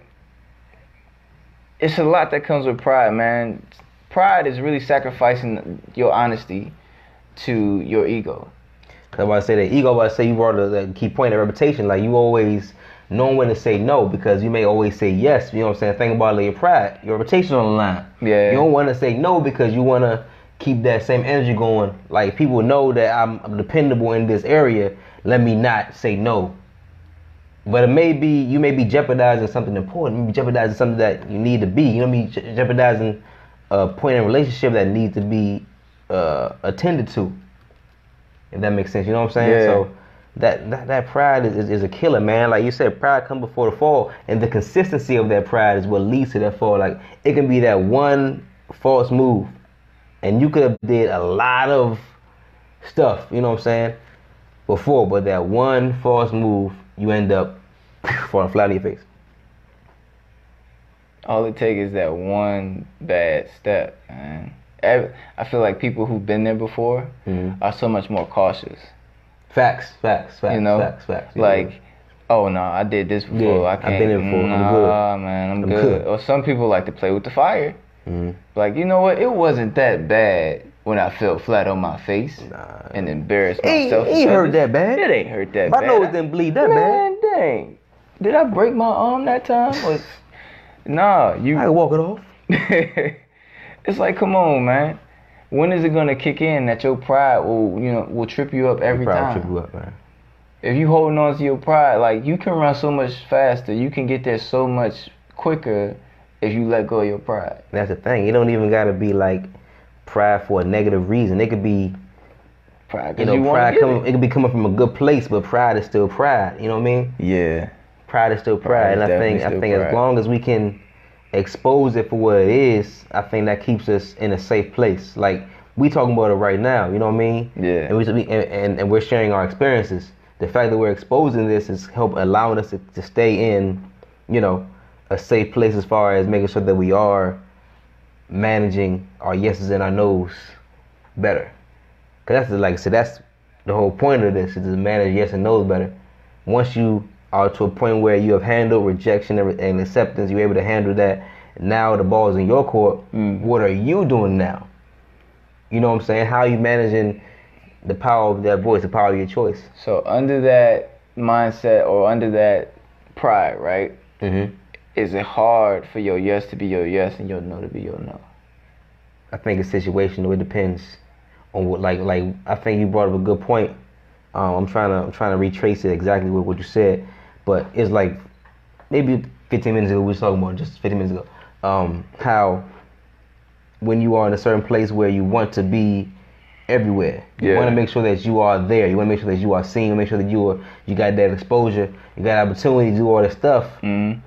It's a lot that comes with pride, man. Pride is really sacrificing your honesty to your ego. Cause I say that ego, I say you brought a, the key point of reputation. Like you always know when to say no because you may always say yes. You know what I'm saying? Think about it, your pride, your reputation on the line. Yeah. You don't want to say no because you want to keep that same energy going. Like people know that I'm, dependable in this area. Let me not say no. But it may be you may be jeopardizing something important. You may be jeopardizing something that you need to be. You know, what I mean jeopardizing a point in a relationship that needs to be uh, attended to. If that makes sense, you know what I'm saying? Yeah. So that, that that pride is, is, is a killer, man. Like you said, pride come before the fall, and the consistency of that pride is what leads to that fall. Like it can be that one false move, and you could have did a lot of stuff, you know what I'm saying, before, but that one false move, you end up falling flat on your face. All it takes is that one bad step, man. I feel like people who've been there before Mhm. are so much more cautious. Facts, facts, facts, you know, facts, facts. like, oh no, I did this before. Yeah, I I've been there before. I'm Nah, good. man, I'm, I'm good. good. Or some people like to play with the fire. Mhm. Like, you know what? It wasn't that bad when I fell flat on my face Nah. and embarrassed myself. it ain't in hurt that bad. It ain't hurt that My bad. My nose didn't bleed that bad. Man, dang. Did I break my arm that time? Or, nah, you. I can walk it off. it's like, come on, man. When is it gonna kick in that your pride will, you know, will trip you up every time? Pride time? trip you up, man. If you holding on to your pride, like you can run so much faster, you can get there so much quicker if you let go of your pride. That's the thing. You don't even gotta be like pride for a negative reason. It could be, Pride, 'cause you know, wanna pride get coming. It. could be coming from a good place, but pride is still pride. You know what I mean? Yeah. Pride is still Pride pride, is and I think I still think as long as we can expose it for what it is, I think that keeps us in a safe place. Like we talking about it right now. You know what I mean? Yeah. And we and, and, and we're sharing our experiences. The fact that we're exposing this is help allowing us to, to stay in, you know, a safe place as far as making sure that we are managing our yeses and our nos better. Cause that's the, like I said, that's the whole point of this is to manage yes and no's better. Once you are to a point where you have handled rejection and acceptance, you're able to handle that. Now the ball's in your court. Mm. What are you doing now? You know what I'm saying? How are you managing the power of that voice, the power of your choice? So under that mindset or under that pride, right? Mm-hmm. Is it hard for your yes to be your yes and your no to be your no? I think it's situational. It depends on what, like, like I think you brought up a good point. Um, I'm trying to, I'm trying to retrace it exactly what, what you said, but it's like maybe 15 minutes ago we was talking about just 15 minutes ago, um, how when you are in a certain place where you want to be everywhere, you Yeah. want to make sure that you are there. You want to make sure that you are seen. Make sure that you are, you got that exposure. You got opportunity to do all this stuff. Mm-hmm.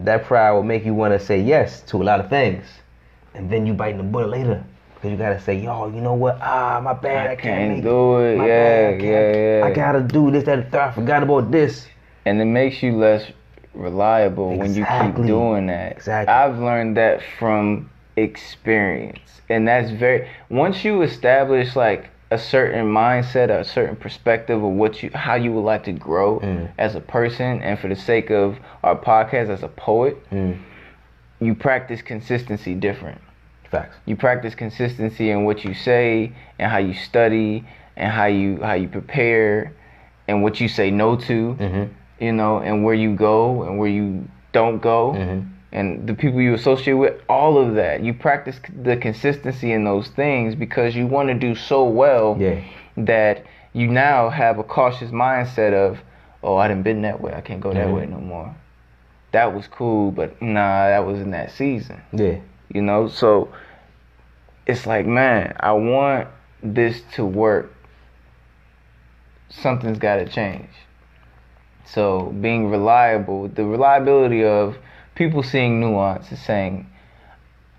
That pride will make you want to say yes to a lot of things, and then you biting the bullet later because you gotta say, "Yo, you know what? Ah, my bad. I, I can't, can't make do it. My Yeah, bad, I can't- yeah, yeah. I gotta do this, that, and. I forgot about this. And it makes you less reliable when you keep doing that. Exactly. I've learned that from experience, and that's very. Once you establish like a certain mindset, a certain perspective of what you, how you would like to grow Mm. as a person, and for the sake of our podcast as a poet, Mm. you practice consistency different. Facts. you practice consistency in what you say and how you study and how you how you prepare and what you say no to Mm-hmm. You know and where you go and where you don't go Mm-hmm. and the people you associate with all of that you practice the consistency in those things because you want to do so well Yeah. that you now have a cautious mindset of oh i didn't been that way i can't go that Mhm. way no more that was cool but nah that was in that season Yeah. you know so it's like man i want this to work something's got to change so being reliable the reliability of people seeing nuance and saying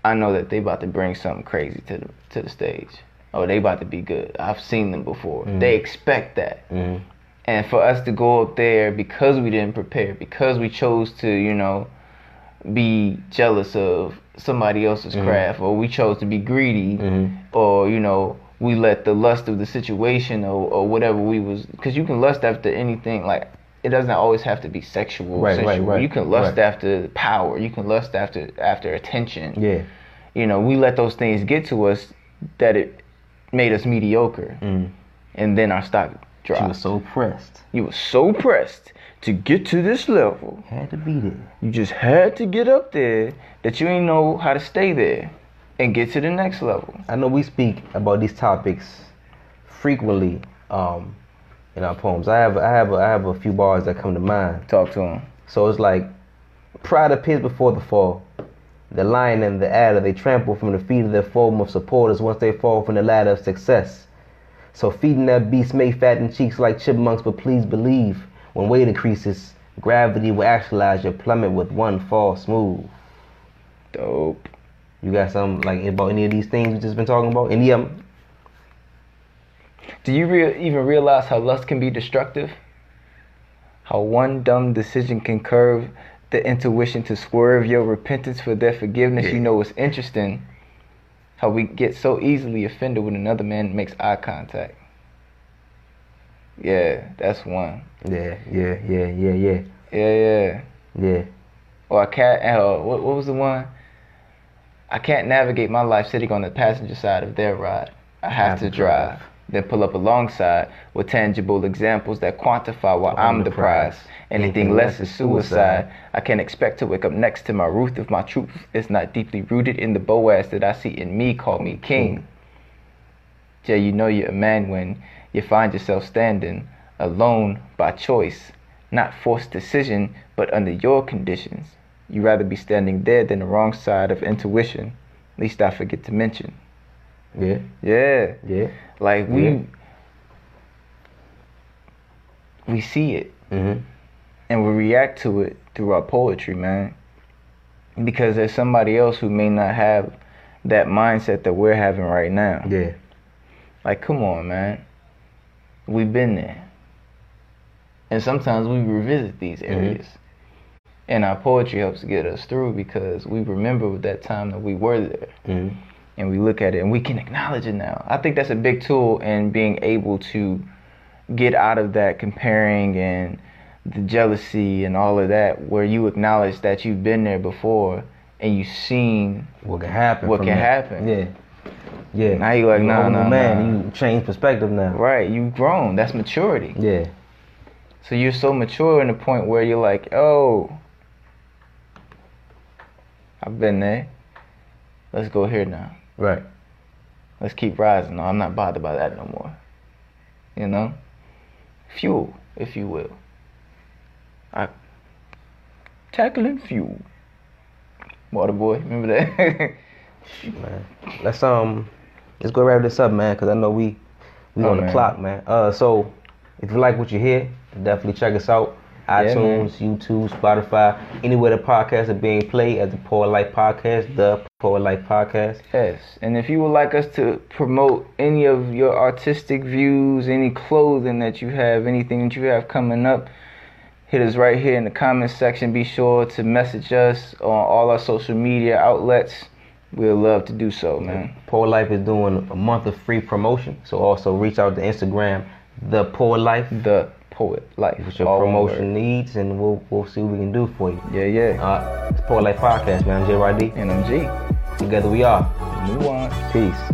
i know that they about to bring something crazy to the to the stage Oh, they about to be good i've seen them before Mhm. they expect that Mm-hmm. and for us to go up there because we didn't prepare, because we chose to, you know, be jealous of somebody else's Mhm. craft, or we chose to be greedy, Mm-hmm. or you know, we let the lust of the situation or, or whatever we was, because you can lust after anything. Like it doesn't always have to be sexual. Right, right, sensual. right, You can lust right. after power. You can lust after after attention. Yeah. You know, we let those things get to us that it made us mediocre, Mm. and then our stock dropped. was so pressed. You were so pressed to get to this level. Had to be there. You just had to get up there that you ain't know how to stay there and get to the next level. I know we speak about these topics frequently um, in our poems. I have I have I have a few bars that come to mind. Talk to him. So it's like pride appears before the fall. The lion and the adder they trample from the feet of their foam of supporters once they fall from the ladder of success. So feeding that beast may fatten cheeks like chipmunks, but please believe when weight increases, gravity will actualize your plummet with one false move. Dope. You got some like about any of these things we just been talking about? Any of them? Do you rea- even realize how lust can be destructive? How one dumb decision can curve the intuition to swerve your repentance for their forgiveness. Yeah. You know what's interesting? How we get so easily offended when another man makes eye contact. Yeah, that's one. Yeah, yeah, yeah, yeah, yeah, Yeah, yeah. yeah. Or I can't. Uh, what, what was the one? I can't navigate my life sitting on the passenger side of their ride. I have, to drive. Then pull up alongside with tangible examples that quantify why I'm, the prize. Anything less is suicide. I can't expect to wake up next to my Ruth if my truth is not deeply rooted in the Boaz that I see in me. Call me king. Jay, you know you're a man when you find yourself standing alone by choice, not forced decision, but under your conditions. You'd rather be standing there than the wrong side of intuition. Least I forget to mention. Yeah, Yeah, yeah. Like we Yeah. we see it Mm-hmm. and we react to it through our poetry, man. Because there's somebody else who may not have that mindset that we're having right now. Yeah. Like, come on, man. We've been there. And sometimes we revisit these areas. And our poetry helps get us through because we remember that time that we were there. Mm-hmm. And we look at it and we can acknowledge it now. I think that's a big tool in being able to get out of that comparing and the jealousy and all of that, where you acknowledge that you've been there before and you've seen What can happen? What can that. happen. Yeah. Yeah. Now you like, You're nah, whole new nah, man. nah. You change perspective now. right, you've grown. That's maturity. Yeah. So you're so mature in the point where you're like, oh, I've been there. Let's go here now. Right. Let's keep rising. No, I'm not bothered by that no more. You know? Fuel, if you will. I tackling fuel. Water boy, remember that? man. Let's um, let's go wrap this up, man, because I know we we Oh, on the clock, man. Uh, so if you like what you hear, definitely check us out. Yeah, iTunes, YouTube, Spotify, anywhere the podcasts are being played as the Poet Life Podcast, the Poet Life Podcast. yes. And if you would like us to promote any of your artistic views, any clothing that you have, anything that you have coming up, hit us right here in the comments section. Be sure to message us on all our social media outlets. We'd love to do so, man. Poet Life is doing a month of free promotion, so also reach out to Instagram, the Poet Life, The Poet Life. with your all promotion needs, and we'll we'll see what we can do for you. Yeah, yeah. Uh, it's Poet Life Podcast, man. I'm JYD. And I'm G. Together we are. Nuance. Peace.